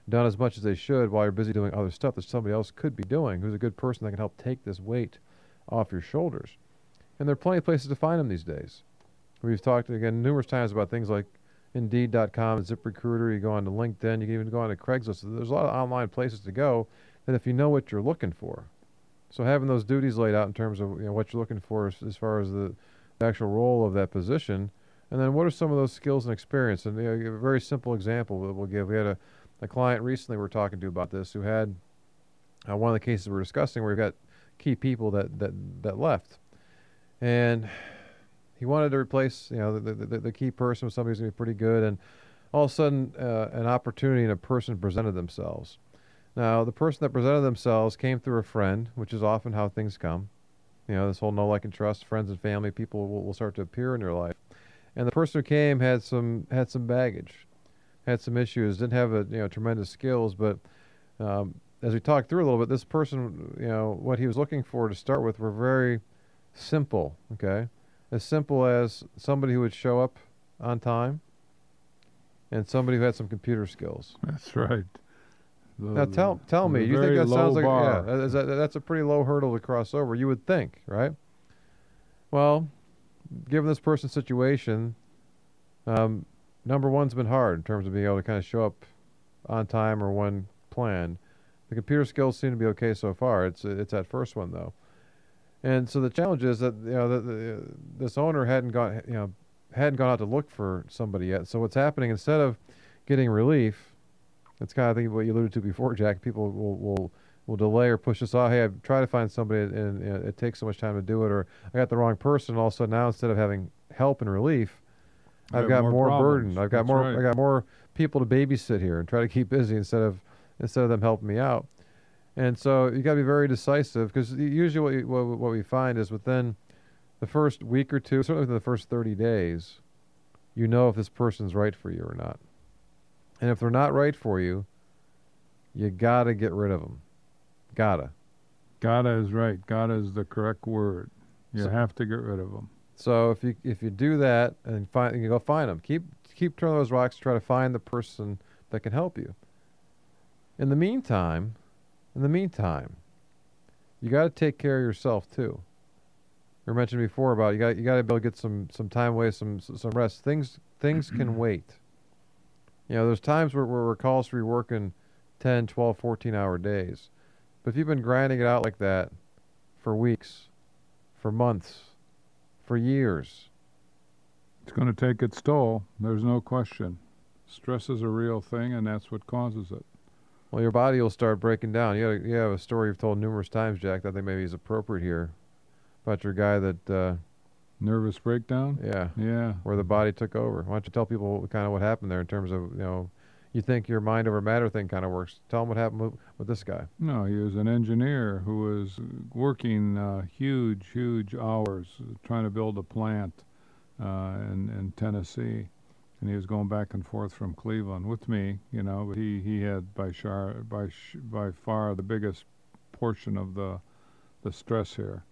done as much as they should while you're busy doing other stuff that somebody else could be doing who's a good person that can help take this weight off your shoulders. And there are plenty of places to find them these days. We've talked again numerous times about things like Indeed.com, ZipRecruiter. You go on to LinkedIn. You can even go on to Craigslist. There's a lot of online places to go that if you know what you're looking for. So having those duties laid out in terms of you know, what you're looking for as, as far as the, the, actual role of that position, and then what are some of those skills and experience? And you know, a very simple example that we'll give. We had a, a client recently we were talking to about this who had uh, one of the cases we we're discussing where we've got key people that, that, that left and he wanted to replace you know the the, the key person with somebody who's going to be pretty good, and all of a sudden uh, an opportunity and a person presented themselves. Now the person that presented themselves came through a friend, which is often how things come. You know, this whole know, like, and trust, friends and family, people will, will start to appear in your life. And the person who came had some had some baggage, had some issues, didn't have a you know tremendous skills, but um, as we talked through a little bit, this person, you know, what he was looking for to start with were very simple. Okay, as simple as somebody who would show up on time, and somebody who had some computer skills. That's right. The, now tell tell me, you think that sounds like bar. yeah, that, that's a pretty low hurdle to cross over? You would think, right? Well, given this person's situation, um, number one's been hard in terms of being able to kind of show up on time or when planned. The computer skills seem to be okay so far. It's it's that first one though, and so the challenge is that you know the, the, this owner hadn't gone you know hadn't gone out to look for somebody yet. So what's happening instead of getting relief it's kind of I think what you alluded to before, Jack. People will will will delay or push us off. Hey, I try to find somebody, and, and it takes so much time to do it, or I got the wrong person. All of a sudden, now instead of having help and relief, I've got more, more burden. I've got That's more. Right. I got more people to babysit here and try to keep busy instead of instead of them helping me out. And so you got to be very decisive because usually what, you, what what we find is within the first week or two, certainly within the first 30 days, you know if this person's right for you or not. And if they're not right for you, you gotta get rid of them. Gotta. Gotta is right. Gotta is the correct word. You so, have to get rid of them. So if you if you do that and find you go find them, keep keep turning those rocks. Try to find the person that can help you. In the meantime, in the meantime, you got to take care of yourself too. We mentioned before about you got you got to be able to get some some time away, some some rest. Things things can <clears throat> wait. You know, there's times where, where we're calls to be working 10, 12, 14 hour days. But if you've been grinding it out like that for weeks, for months, for years, it's going to take its toll. There's no question. Stress is a real thing, and that's what causes it. Well, your body will start breaking down. You have, you have a story you've told numerous times, Jack, that I think maybe is appropriate here about your guy that uh, Nervous breakdown? Yeah. Yeah. Where the body took over. Why don't you tell people kind of what happened there in terms of, you know, you think your mind over matter thing kind of works. Tell them what happened with, with this guy. No, he was an engineer who was working uh, huge, huge hours trying to build a plant uh, in, in Tennessee. And he was going back and forth from Cleveland with me, you know, but he, he had by, char, by, by far the biggest portion of the, the stress here.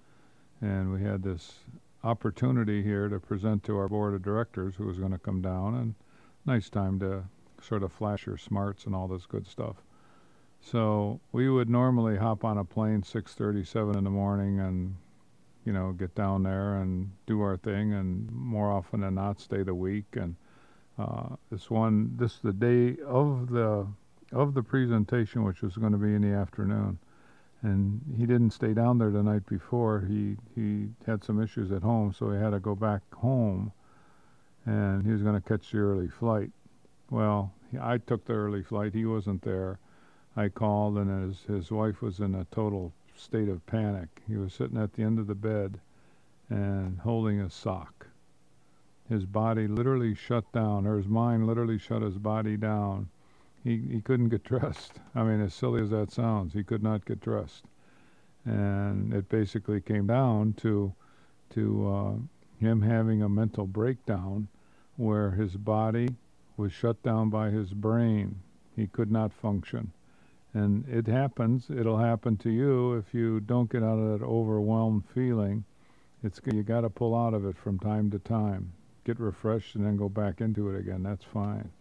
And we had this opportunity here to present to our board of directors who was going to come down and nice time to sort of flash your smarts and all this good stuff. So we would normally hop on a plane 6:37 in the morning and you know get down there and do our thing and more often than not stay the week and uh, this one this the day of the of the presentation which was going to be in the afternoon and he didn't stay down there the night before. He he had some issues at home, so he had to go back home, and he was going to catch the early flight. Well, he, I took the early flight. He wasn't there. I called, and his his wife was in a total state of panic. He was sitting at the end of the bed, and holding a sock. His body literally shut down, or his mind literally shut his body down he, he couldn't get dressed. I mean, as silly as that sounds, he could not get dressed. And it basically came down to, to uh, him having a mental breakdown where his body was shut down by his brain. He could not function. And it happens, it'll happen to you if you don't get out of that overwhelmed feeling. It's you got to pull out of it from time to time. Get refreshed and then go back into it again. That's fine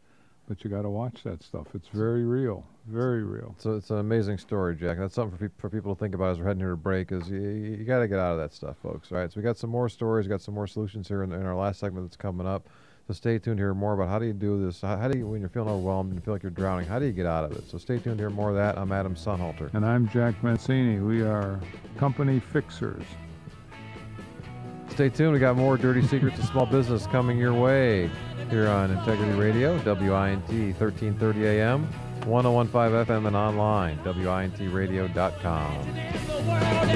but you got to watch that stuff. It's very real, very real. So it's an amazing story, Jack. That's something for, pe- for people to think about as we're heading here to break. Is you, you got to get out of that stuff, folks. All right. So we got some more stories, got some more solutions here in, in, our last segment that's coming up. So stay tuned to hear more about how do you do this. How, how, do you, when you're feeling overwhelmed and you feel like you're drowning, how do you get out of it? So stay tuned to hear more of that. I'm Adam Sonnhalter. And I'm Jack Mancini. We are company fixers. Stay tuned. We got more Dirty Secrets of Small Business coming your way here on Integrity Radio, WINT 1330 AM, 1015 FM, and online, WINTradio.com.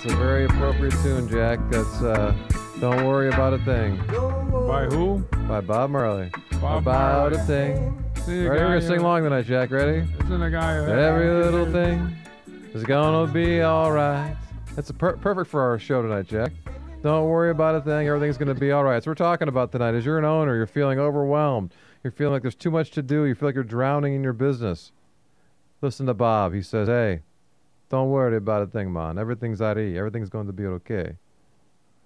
It's a very appropriate tune, Jack. That's uh, Don't Worry About a Thing. By who? By Bob Marley. Bob About Marley. a thing. See, Ready? We're gonna sing who- along tonight, Jack. Ready? Isn't a guy who Every little thing is gonna be all right. That's a per- perfect for our show tonight, Jack. Don't worry about a thing. Everything's gonna be all right. So we're talking about tonight is you're an owner, you're feeling overwhelmed, you're feeling like there's too much to do, you feel like you're drowning in your business. Listen to Bob. He says, "Hey, don't worry about a thing, man. Everything's ari. Everything's going to be okay."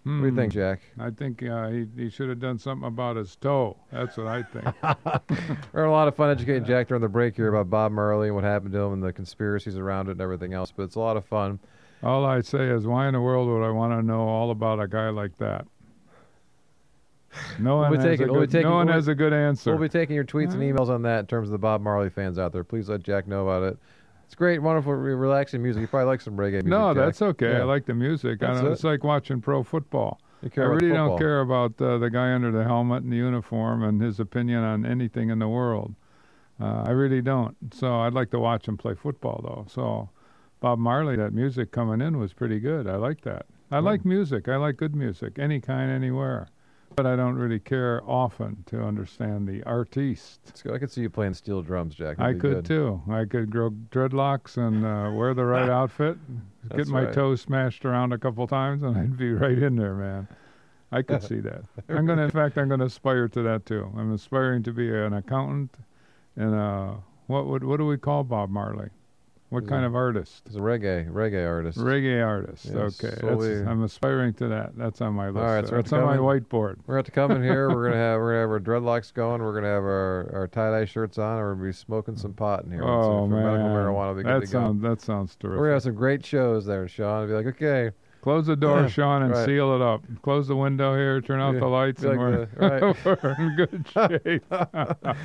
What do you think, Hmm. Jack? I think uh, he, he should have done something about his toe. That's what I think. <laughs> We're a lot of fun educating Jack during the break here about Bob Marley and what happened to him and the conspiracies around it and everything else. But it's a lot of fun. all I say is, why in the world would I want to know all about a guy like that? No We'll one, be has, a we'll taking- no one we'll- has a good answer. We'll be taking your tweets and emails on that in terms of the Bob Marley fans out there. Please let Jack know about it. It's great, wonderful, relaxing music. You probably like some reggae music. no, Jack. that's okay. Yeah. I like the music. I don't, it. it's like watching pro football. I really don't care about uh, the guy under the helmet and the uniform and his opinion on anything in the world. Uh, I really don't. So I'd like to watch him play football, though. So Bob Marley, that music coming in was pretty good. I like that. I Hmm. like music. I like good music, any kind, anywhere. But I don't really care often to understand the artiste. I could see you playing steel drums, Jack. I That'd be could good. too. I could grow dreadlocks and uh, wear the right <laughs> outfit, get my right. toes smashed around a couple times, and <laughs> I'd be right in there, man. I could <laughs> see that. I'm gonna, in fact, I'm gonna aspire to that too. I'm aspiring to be an accountant, and uh, what would what do we call Bob Marley? What He's kind a- of artist? He's a reggae reggae artist. Reggae artist. Yes, okay, I'm aspiring to that. That's on my list. right, so that's on my coming- whiteboard. We're going to come in here. We're gonna <laughs> have we're gonna have our dreadlocks going. We're gonna have our, our tie dye shirts on. and We're gonna be smoking some pot in here. Oh so man, medical marijuana, that good to go. sounds that sounds terrific. We're gonna have some great shows there, Sean. Be like, okay, Close the door, Yeah, Sean, and right. seal it up. Close the window here, turn out Yeah, the lights, and like we're, the- right. <laughs> we're in good <laughs> shape.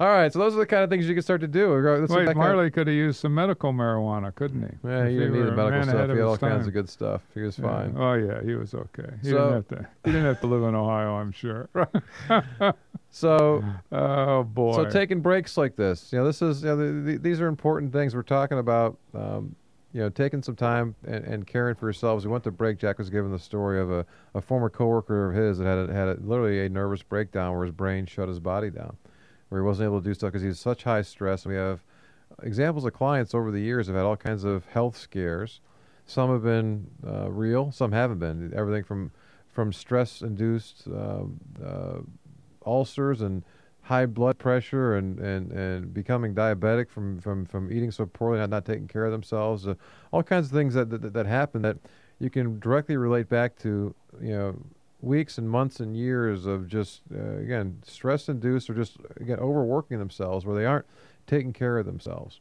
All right. So those are the kind of things you can start to do. Let's Wait, Marley could have used some medical marijuana, couldn't he? Yeah, If he didn't need the medical stuff. He had all his kinds of good stuff. He was Yeah. fine. Oh yeah, he was okay. He So- didn't have to. He didn't have to live in Ohio, I'm sure. <laughs> So oh boy. So taking breaks like this, you know, this is you know, the, the, these are important things we're talking about. Um, you know, taking some time and, and caring for yourselves. We went to break. Jack was given the story of a, a former coworker of his that had a, had a, literally a nervous breakdown where his brain shut his body down, where he wasn't able to do stuff because he was such high stress. We have examples of clients over the years have had all kinds of health scares. Some have been uh, real, some haven't been. Everything from from stress-induced um, uh, ulcers and high blood pressure and, and, and becoming diabetic from, from, from eating so poorly, not, not taking care of themselves, uh, all kinds of things that, that, that happen that you can directly relate back to, you know, weeks and months and years of just, uh, again, stress induced or just, again, overworking themselves where they aren't taking care of themselves.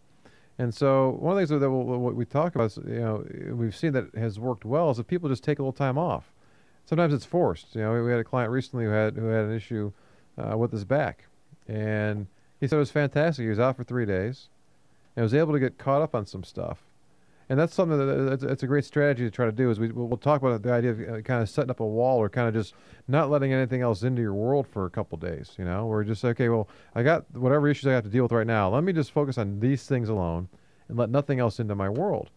And so one of the things that we'll, what we talk about, is, you know, we've seen that has worked well is that people just take a little time off. Sometimes it's forced. You know, we- we had a client recently who had who had an issue uh, with his back, and he said it was fantastic. He was out for three days, and was able to get caught up on some stuff. And that's something that it's, it's a great strategy to try to do. Is we we'll, talk about the idea of uh, kind of setting up a wall or kind of just not letting anything else into your world for a couple days. You know, where just okay, well, I got whatever issues I have to deal with right now. Let me just focus on these things alone, and let nothing else into my world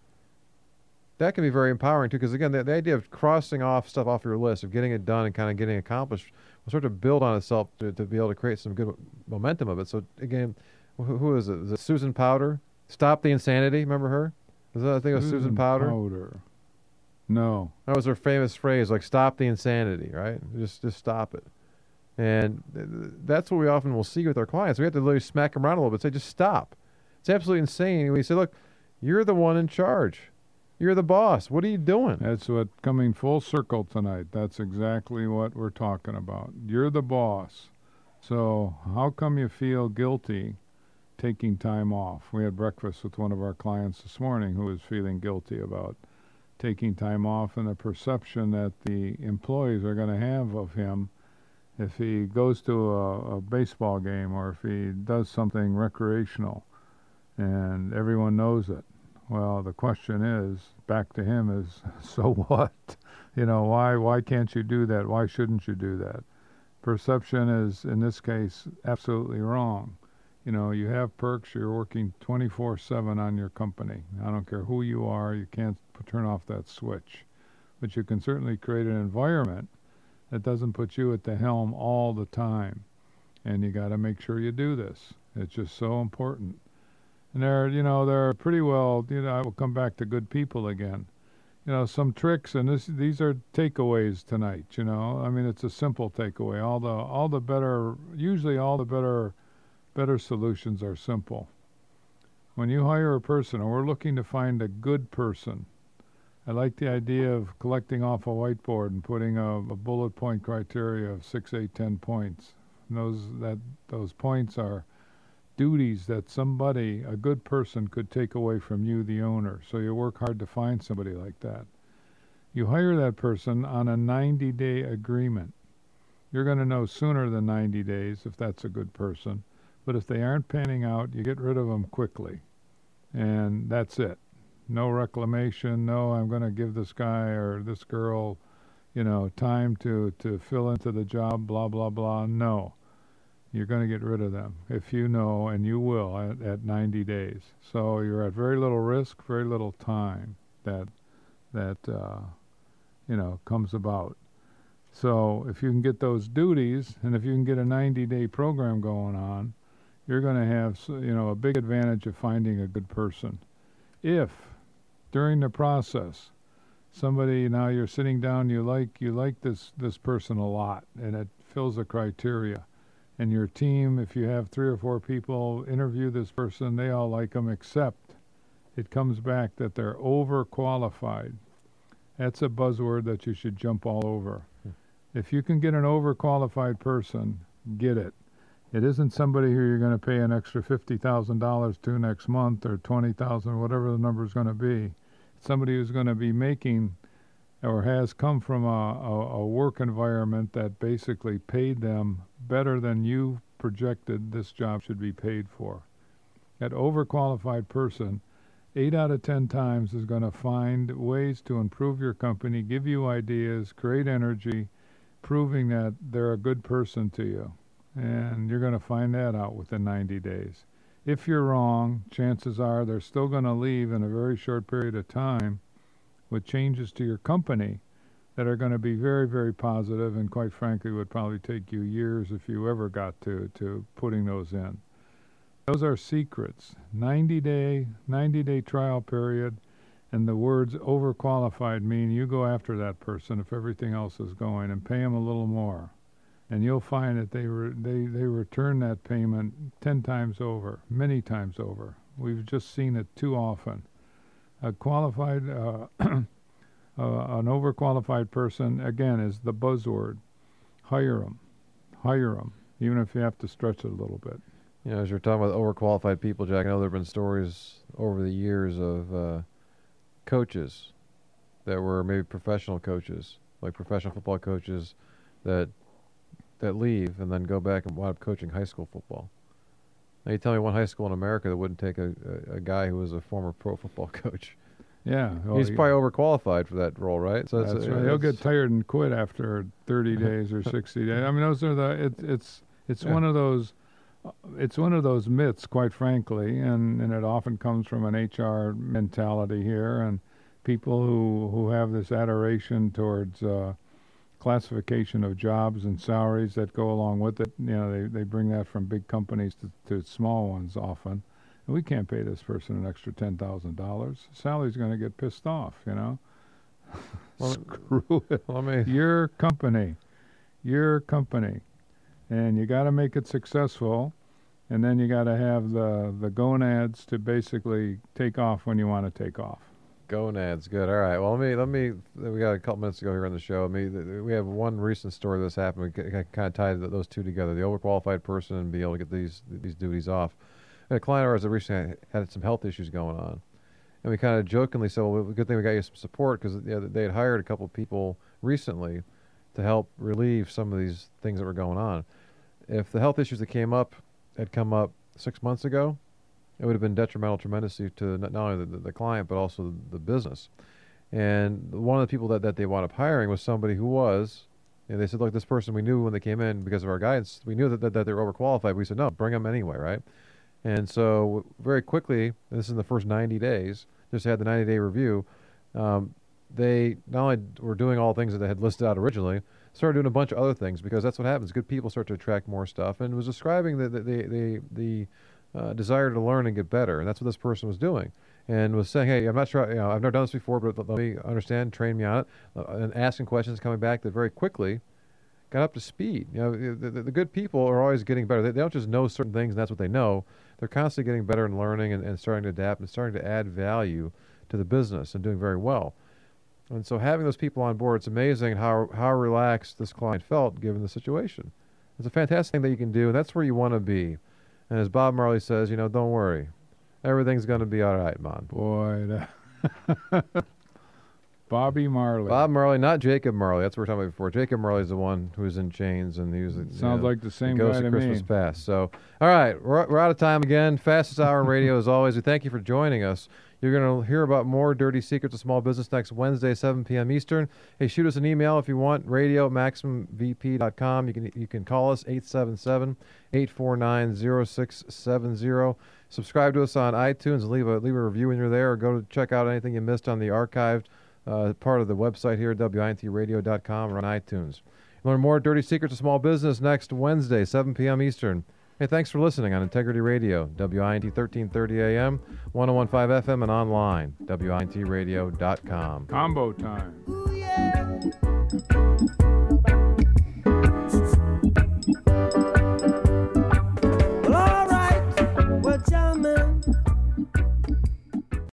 that can be very empowering too because again the, the idea of crossing off stuff off your list of getting it done and kind of getting accomplished will start to build on itself to, to be able to create some good momentum of it so again who, who is it? Is it susan Powter stop the insanity remember her is that, i think it was susan, Powter Powter. No. that was her famous phrase like stop the insanity right just just stop it and th- th- that's what we often will see with our clients we have to literally smack them around a little bit say just stop it's absolutely insane we say look you're the one in charge you're the boss what are you doing That's what coming full circle tonight. That's exactly what we're talking about. You're the boss. So how come you feel guilty taking time off? We had breakfast with one of our clients this morning who was feeling guilty about taking time off and the perception that the employees are going to have of him if he goes to a, a baseball game or if he does something recreational and everyone knows it. Well, the question is back to him is <laughs> so what? You know, why why can't you do that? Why shouldn't you do that? Perception is in this case absolutely wrong. You know, you have perks. You're working 24/7 on your company. I don't care who you are. You can't turn off that switch, but you can certainly create an environment that doesn't put you at the helm all the time. And you got to make sure you do this. It's just so important. And they're, you know, they're pretty well, you know, I will come back to good people again. You know, some tricks, and this, these are takeaways tonight. You know, I mean, it's a simple takeaway. All the, all the better, usually all the better, better solutions are simple. When you hire a person, and we're looking to find a good person, I like the idea of collecting off a whiteboard and putting a, a bullet point criteria of six, eight, ten points. And those that those points are duties that somebody, a good person, could take away from you, the owner. So you work hard to find somebody like that. You hire that person on a 90 day agreement. You're going to know sooner than 90 days if that's a good person. But if they aren't panning out, you get rid of them quickly. And that's it. No reclamation. No, I'm going to give this guy or this girl, you know, time to, to fill into the job, blah, blah, blah. No you're going to get rid of them if you know, and you will at, at 90 days. So you're at very little risk, very little time that that uh, you know comes about. So if you can get those duties, and if you can get a 90-day program going on, you're going to have you know a big advantage of finding a good person. If during the process somebody now you're sitting down you like you like this this person a lot and it fills the criteria and your team, if you have three or four people interview this person, they all like them, except it comes back that they're overqualified. That's a buzzword that you should jump all over. Hmm. If you can get an overqualified person, get it. It isn't somebody who you're going to pay an extra fifty thousand dollars to next month or twenty thousand, whatever the number is going to be. It's somebody who's going to be making or has come from a, a, a, work environment that basically paid them better than you projected this job should be paid for. That overqualified person, eight out of ten times, is going to find ways to improve your company, give you ideas, create energy, proving that they're a good person to you. And you're going to find that out within 90 days. If you're wrong, chances are they're still going to leave in a very short period of time with changes to your company that are going to be very, very positive and quite frankly would probably take you years if you ever got to, to putting those in. Those are secrets. 90 day 90 day trial period and the words overqualified mean you go after that person if everything else is going and pay them a little more. And you'll find that they, re- they, they return that payment 10 times over, many times over. We've just seen it too often a qualified, uh, <clears throat> uh, an overqualified person, again, is the buzzword. Hire them. Hire them, even if you have to stretch it a little bit. You know, as you're talking about overqualified people, Jack, I know there have been stories over the years of uh, coaches that were maybe professional coaches, like professional football coaches that that leave and then go back and wind up coaching high school football. Now you tell me one high school in America that wouldn't take a, a, a guy who was a former pro football <laughs> coach. Yeah, well, he's probably overqualified for that role, right? So that's, right. He'll get tired and quit after 30 <laughs> days or 60 days. I mean, those are the it, it's it's yeah. one of those it's one of those myths, quite frankly, and and it often comes from an HR mentality here and people who who have this adoration towards. Uh, classification of jobs and salaries that go along with it. You know, they, they bring that from big companies to, to small ones often. And we can't pay this person an extra ten thousand dollars. Salary's going to get pissed off. You know. <laughs> Well, Screw it. Well, me. Your company, your company, and you got to make it successful. And then you got to have the the gonads to basically take off when you want to take off. Gonads, good. All right. Well, let me let me. We got a couple minutes to go here on the show. I mean, we have one recent story that's happened. We kind of tied those two together: the overqualified person and be able to get these these duties off. And a client of ours that recently had some health issues going on, and we kind of jokingly said, "Well, good thing we got you some support because you know, they had hired a couple of people recently to help relieve some of these things that were going on. If the health issues that came up had come up six months ago, it would have been detrimental tremendously to not only the, the client but also the, business. And one of the people that, that they wound up hiring was somebody who was, and they said, look, this person we knew when they came in because of our guidance, we knew that, that, that they were overqualified. We said, no, bring them anyway, right? And so, very quickly, this is in the first 90 days, just had the 90 day review. Um, they not only were doing all things that they had listed out originally, started doing a bunch of other things because that's what happens. Good people start to attract more stuff, and was describing the the the the, the uh, desire to learn and get better, and that's what this person was doing, and was saying, "Hey, I'm not sure, you know, I've never done this before, but let me understand, train me on it," uh, and asking questions, coming back that very quickly got up to speed. You know, the, the, the good people are always getting better. They, they, don't just know certain things and that's what they know. They're constantly getting better and learning and, and starting to adapt and starting to add value to the business and doing very well. And so having those people on board, it's amazing how how relaxed this client felt given the situation. It's a fantastic thing that you can do, and that's where you want to be. And as Bob Marley says, you know, don't worry, everything's going to be all right, man. Boy, <laughs> Bobby Marley. Bob Marley, not Jacob Marley. That's what we are talking about before. Jacob Marley's the one who was in chains and he was. Sounds know, like the same the ghost guy of to Christmas me. Past. So, all right, we're, we're out of time again. Fastest hour in radio as always. We thank you for joining us. You're going to hear about more dirty secrets of small business next Wednesday, 7 p.m. Eastern. Hey, shoot us an email if you want. Radio maximumvp.com. You can you can call us 877-849-0670. Subscribe to us on iTunes leave a leave a review when you're there, or go to check out anything you missed on the archived uh, part of the website here at wintradio.com or on iTunes. Learn more dirty secrets of small business next Wednesday, 7 p.m. Eastern. Hey, thanks for listening on Integrity Radio, WINT 1330 AM, 1015 FM, and online, WINTradio.com. Combo time. Ooh, yeah.